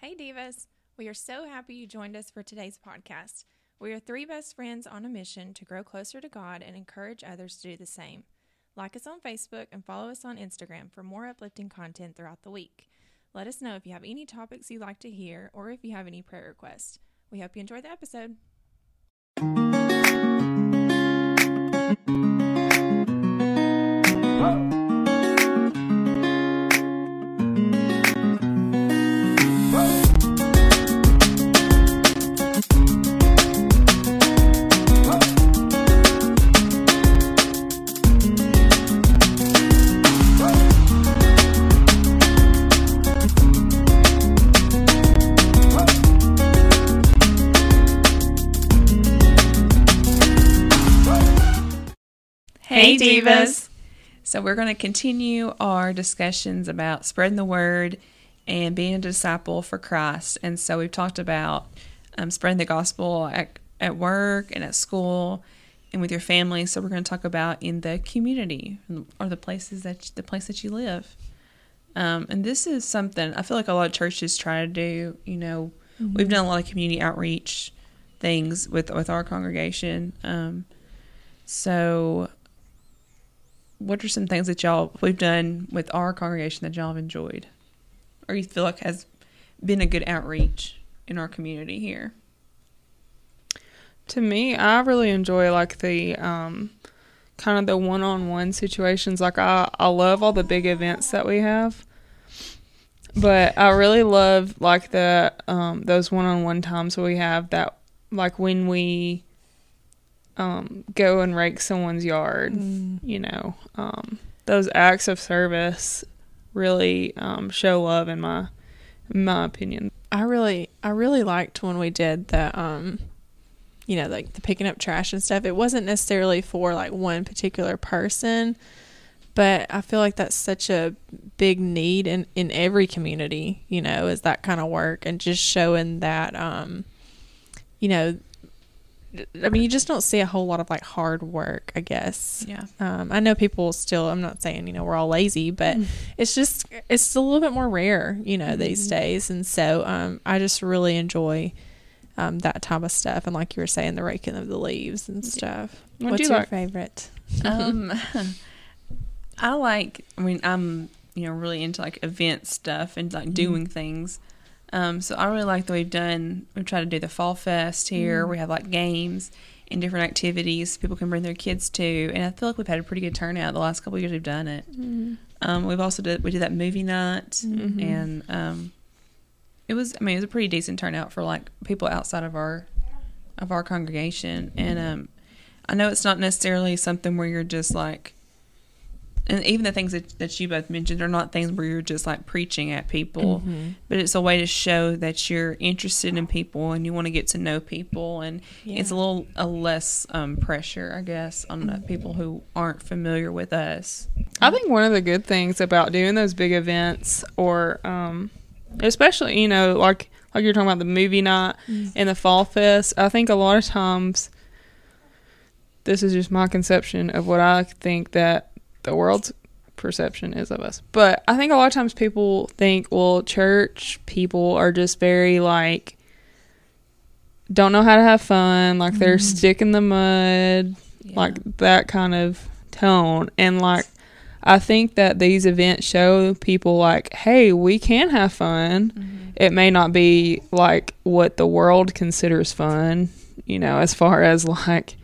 Hey, Divas. We are so happy you joined us for today's podcast. We are three best friends on a mission to grow closer to God and encourage others to do the same. Like us on Facebook and follow us on Instagram for more uplifting content throughout the week. Let us know if you have any topics you'd like to hear or if you have any prayer requests. We hope you enjoy the episode. Hey, Divas. So, we're going to continue our discussions about spreading the word and being a disciple for Christ. And so, we've talked about um, spreading the gospel at, at work and at school and with your family. So, we're going to talk about in the community or the places that the place that you live. Um, and this is something I feel like a lot of churches try to do. You know, mm-hmm. we've done a lot of community outreach things with with our congregation. Um, so what are some things that y'all we've done with our congregation that y'all have enjoyed, or you feel like has been a good outreach in our community here? To me, I really enjoy like the um, kind of the one-on-one situations. Like I, I love all the big events that we have, but I really love like the um, those one-on-one times we have that like when we um, go and rake someone's yard. Mm. You know, um, those acts of service really um, show love in my in my opinion. I really I really liked when we did the um you know like the picking up trash and stuff. It wasn't necessarily for like one particular person, but I feel like that's such a big need in in every community, you know, is that kind of work and just showing that um you know I mean, you just don't see a whole lot of like hard work, I guess. Yeah. Um, I know people still, I'm not saying, you know, we're all lazy, but mm. it's just, it's a little bit more rare, you know, mm-hmm. these days. And so um, I just really enjoy um, that type of stuff. And like you were saying, the raking of the leaves and stuff. What What's your like? favorite? Um, I like, I mean, I'm, you know, really into like event stuff and like mm-hmm. doing things. Um, so I really like that we've done. We've tried to do the fall fest here. Mm. We have like games and different activities people can bring their kids to, and I feel like we've had a pretty good turnout the last couple years we've done it. Mm. Um, we've also did we did that movie night, mm-hmm. and um, it was I mean it was a pretty decent turnout for like people outside of our of our congregation, and um, I know it's not necessarily something where you're just like and even the things that, that you both mentioned are not things where you're just like preaching at people mm-hmm. but it's a way to show that you're interested in people and you want to get to know people and yeah. it's a little a less um, pressure i guess on mm-hmm. people who aren't familiar with us i think one of the good things about doing those big events or um, especially you know like like you're talking about the movie night mm-hmm. and the fall fest i think a lot of times this is just my conception of what i think that the world's perception is of us. But I think a lot of times people think, well, church people are just very like don't know how to have fun, like they're mm-hmm. stick in the mud, yeah. like that kind of tone. And like I think that these events show people like, hey, we can have fun. Mm-hmm. It may not be like what the world considers fun, you know, as far as like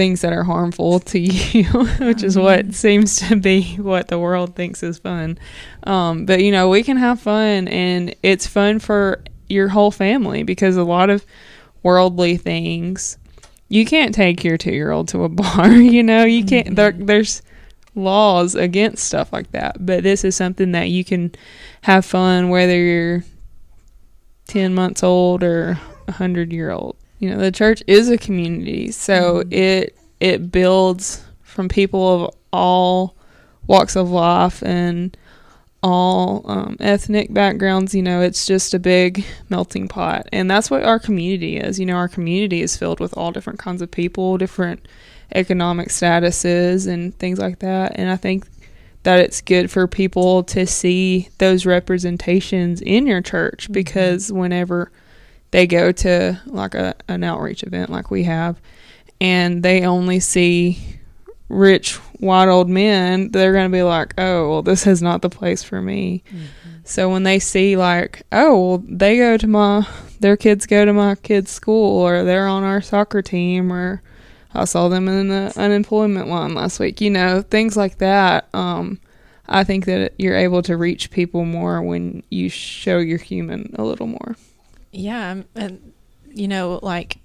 things that are harmful to you, which is what mm-hmm. seems to be what the world thinks is fun. Um, but you know, we can have fun, and it's fun for your whole family because a lot of worldly things you can't take your two year old to a bar. You know, you can't. Mm-hmm. There, there's laws against stuff like that, but this is something that you can have fun whether you're ten months old or a hundred year old you know the church is a community so mm-hmm. it it builds from people of all walks of life and all um, ethnic backgrounds you know it's just a big melting pot. And that's what our community is. You know our community is filled with all different kinds of people different economic statuses and things like that. And i think that it's good for people to see those representations in your church Mm-hmm. because whenever they go to like a, an outreach event like we have and they only see rich white old men they're going to be like oh well this is not the place for me so when they see like oh well they go to my their kids go to my kids school or they're on our soccer team or I saw them in the unemployment line last week. You know, things like that. Um, I think that you're able to reach people more when you show you're human a little more. Yeah, and you know, like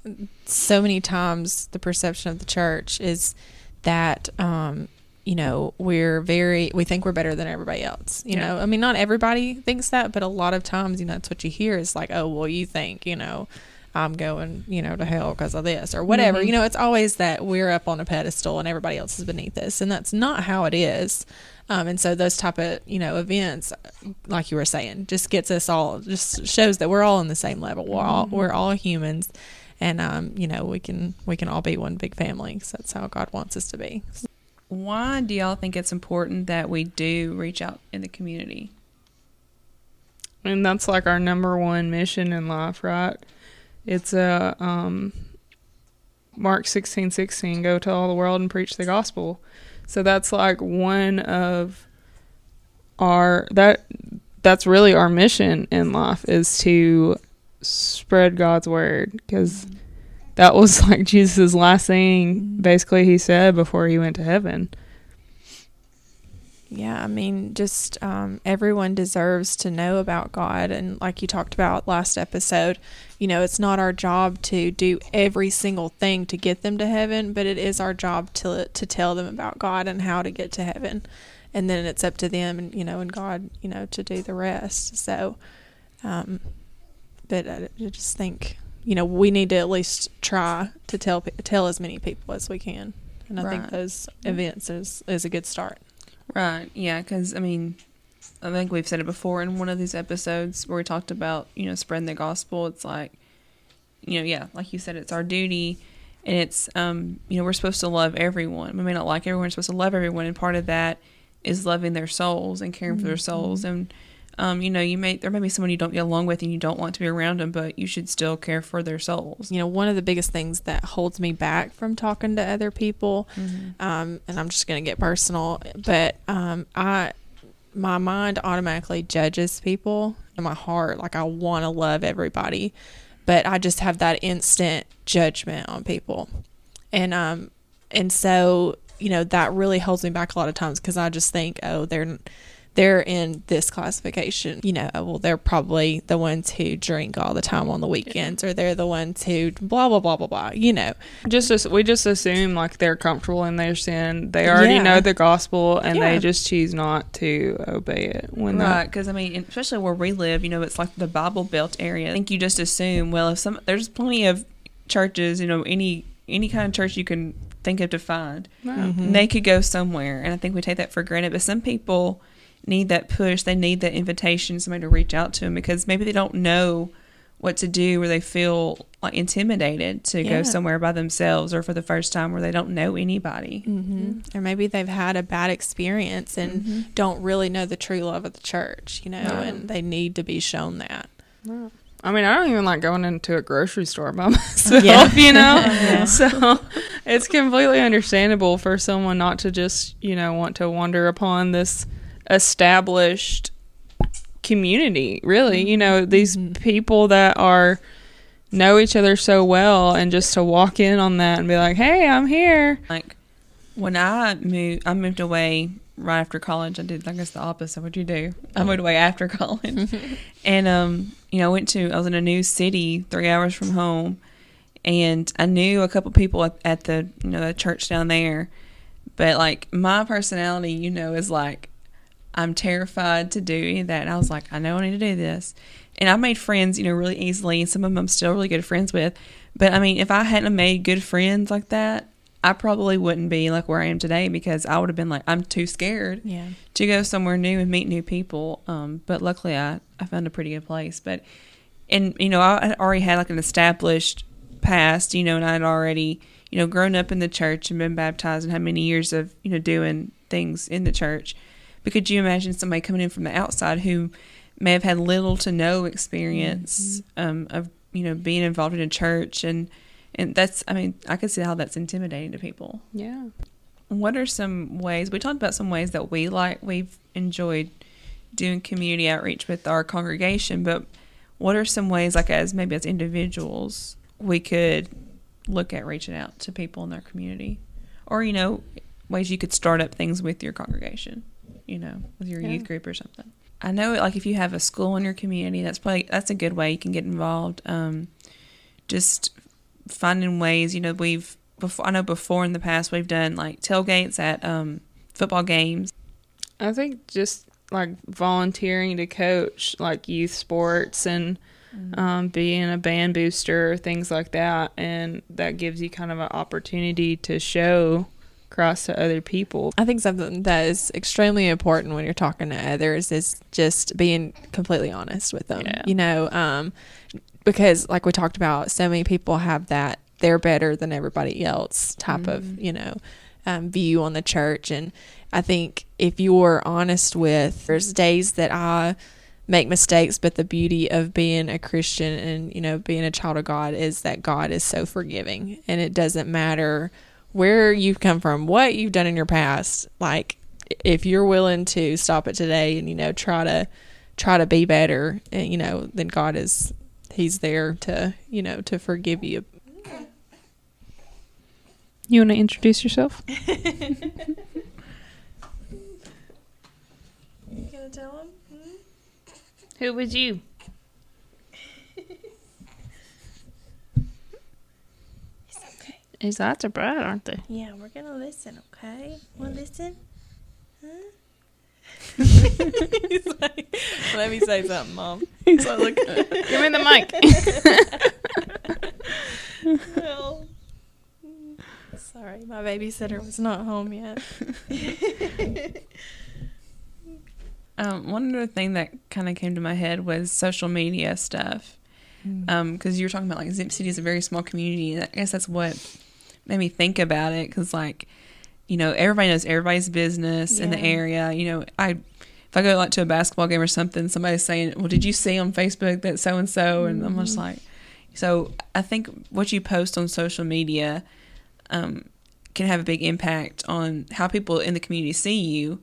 so many times, the perception of the church is that, um, you know, we're very, we think we're better than everybody else. You Yeah. know, I mean, not everybody thinks that, but a lot of times, you know, that's what you hear is like, oh, well, you think, you know, I'm going, you know, to hell because of this or whatever. Mhm. You know, it's always that we're up on a pedestal and everybody else is beneath us, and that's not how it is. Um, and so those type of you know events, like you were saying, just gets us all just shows that we're all on the same level. We're all we're all humans, and um, you know we can we can all be one big family. So that's how God wants us to be. Why do y'all think it's important that we do reach out in the community? And that's like our number one mission in life, right? It's a um, Mark sixteen sixteen. Go to all the world and preach the gospel. So that's like one of our that that's really our mission in life is to spread God's word because that was like Jesus' last thing. Basically, he said before he went to heaven. Yeah, I mean, just um, everyone deserves to know about God. And like you talked about last episode, you know, it's not our job to do every single thing to get them to heaven, but it is our job to to tell them about God and how to get to heaven. And then it's up to them, and you know, and God, you know, to do the rest. So, um, but I I just think, you know, we need to at least try to tell tell as many people as we can. And I think those events is is a good start. Right. Yeah. Because I mean, I think we've said it before in one of these episodes where we talked about you know spreading the gospel. It's like, you know, yeah, like you said, it's our duty, and it's um, you know, we're supposed to love everyone. We may not like everyone, we're supposed to love everyone, and part of that is loving their souls and caring for their souls. And um, you know, you may there may be someone you don't get along with and you don't want to be around them, but you should still care for their souls. you know, one of the biggest things that holds me back from talking to other people, um, and I'm just going to get personal, but um, I, my mind automatically judges people, and my heart, like I want to love everybody, but I just have that instant judgment on people, and um, and so you know that really holds me back a lot of times because I just think, oh, they're they're in this classification. You know, well, they're probably the ones who drink all the time on the weekends, or they're the ones who blah blah blah blah blah. You know, Just as we just assume like they're comfortable in their sin. They already Yeah. know the gospel and Yeah. they just choose not to obey it when Right, because I mean, especially where we live, you know, it's like the Bible Belt area. I think you just assume, well, if some there's plenty of churches, you know, any any kind of church you can think of to find, Mm-hmm. they could go somewhere, and I think we take that for granted. But some people need that push; they need that invitation, somebody to reach out to them because maybe they don't know what to do, or they feel like intimidated to Yeah. go somewhere by themselves, or for the first time where they don't know anybody. hmm or maybe they've had a bad experience and don't really know the true love of the church. You know, Right. and they need to be shown that. I mean, I don't even like going into a grocery store by myself, Yeah. you know? Yeah. So it's completely understandable for someone not to just, you know, want to wander upon this established community, really. You know, these Mhm. people that are know each other so well and just to walk in on that and be like, "Hey, I'm here." Like when I moved, I moved away right after college. I did, I guess, the opposite. What'd you do? I moved away after college, and um, you know, I went to. I was in a new city, three hours from home, and I knew a couple people at, at the you know the church down there, but like my personality, you know, is like I'm terrified to do any of that. And I was like, I know I need to do this. And I made friends, you know, really easily. And some of them I'm still really good friends with. But I mean, if I hadn't made good friends like that, I probably wouldn't be like where I am today because I would have been like, I'm too scared Yeah. to go somewhere new and meet new people. Um, but luckily, I, I found a pretty good place. But, and, you know, I had already had like an established past, you know, and I had already, you know, grown up in the church and been baptized and had many years of, you know, doing things in the church. But could you imagine somebody coming in from the outside who may have had little to no experience um, of you know being involved in a church and and that's I mean I could see how that's intimidating to people. Yeah. What are some ways we talked about some ways that we like we've enjoyed doing community outreach with our congregation, but what are some ways like as maybe as individuals we could look at reaching out to people in their community? Or, you know, ways you could start up things with your congregation, you know, with your Yeah. youth group or something. I know like if you have a school in your community, that's probably that's a good way you can get involved. Um just finding ways, you know, we've before I know before in the past we've done like tailgates at um football games. I think just like volunteering to coach like youth sports and um, being a band booster, things like that. And that gives you kind of an opportunity to show cross to other people. I think something that is extremely important when you're talking to others is just being completely honest with them. Yeah. You know, um, because like we talked about, so many people have that they're better than everybody else type of, you know, um, view on the church. And I think if you're honest with, there's days that I make mistakes, but the beauty of being a Christian and, you know, being a child of God is that God is so forgiving and it doesn't matter where you've come from, what you've done in your past. Like, if you're willing to stop it today and, you know, try to, try to be better, and, you know, then God is, He's there to, you know, to forgive you. You want to introduce yourself? You gonna tell him? Hmm? Who was you? His eyes are bright, aren't they? Yeah, we're gonna listen, okay? Want to listen? Huh? He's like, let me say something, Mom. He's like, look, Give me the mic. Well, sorry, my babysitter was not home yet. Um, one other thing that kind of came to my head was social media stuff. Because you were talking about like Zip City is a very small community. I guess that's what made me think about it. Because like, you know, everybody knows everybody's business in the area. You know, I if I go like to a basketball game or something, somebody's saying, "Well, did you see on Facebook that so and so?" And I'm just like, so I think what you post on social media um, can have a big impact on how people in the community see you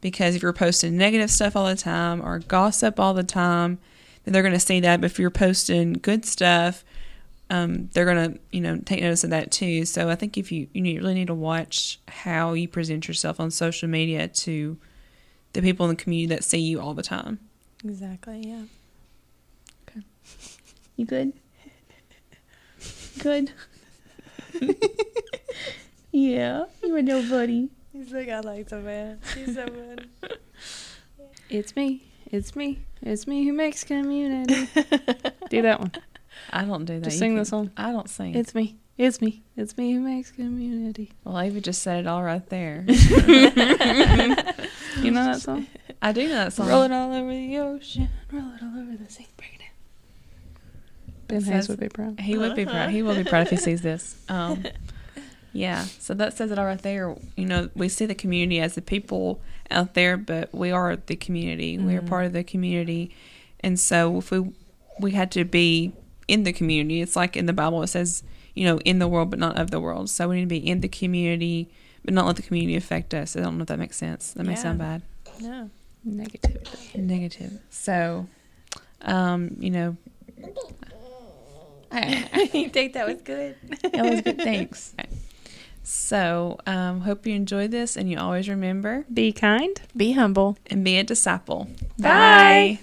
because if you're posting negative stuff all the time or gossip all the time, then they're going to see that. But if you're posting good stuff, um, they're going to, you know, take notice of that too. So I think if you you need- really need to watch how you present yourself on social media to the people in the community that see you all the time. Exactly, yeah. Okay. You good? Good. yeah, you and your buddy. He's like, I like the man. He's so good. It's me. It's me. It's me who makes community. Do that one. I don't do that. Just You sing can- the song. I don't sing. It's me. It's me. It's me who makes community. well, Ava just said it all right there. You know that song? I do know that song. Roll it all over the ocean. Roll it all over the sea. Break it down. Ben Hayes would be proud. He would be proud. He will be proud if he sees this. Um, yeah. So that says it all right there. You know, we see the community as the people out there, but we are the community. We are part of the community, and so if we we had to be in the community, it's like in the Bible it says, you know, in the world but not of the world. So we need to be in the community, but not let the community affect us. I don't know if that makes sense. That may Yeah. sound bad. No. Negativity. Negative. So, um, you know. you think that was good? That was good. Thanks. So, um, hope you enjoyed this, and you always remember Be kind. Be humble. and be a disciple. Bye.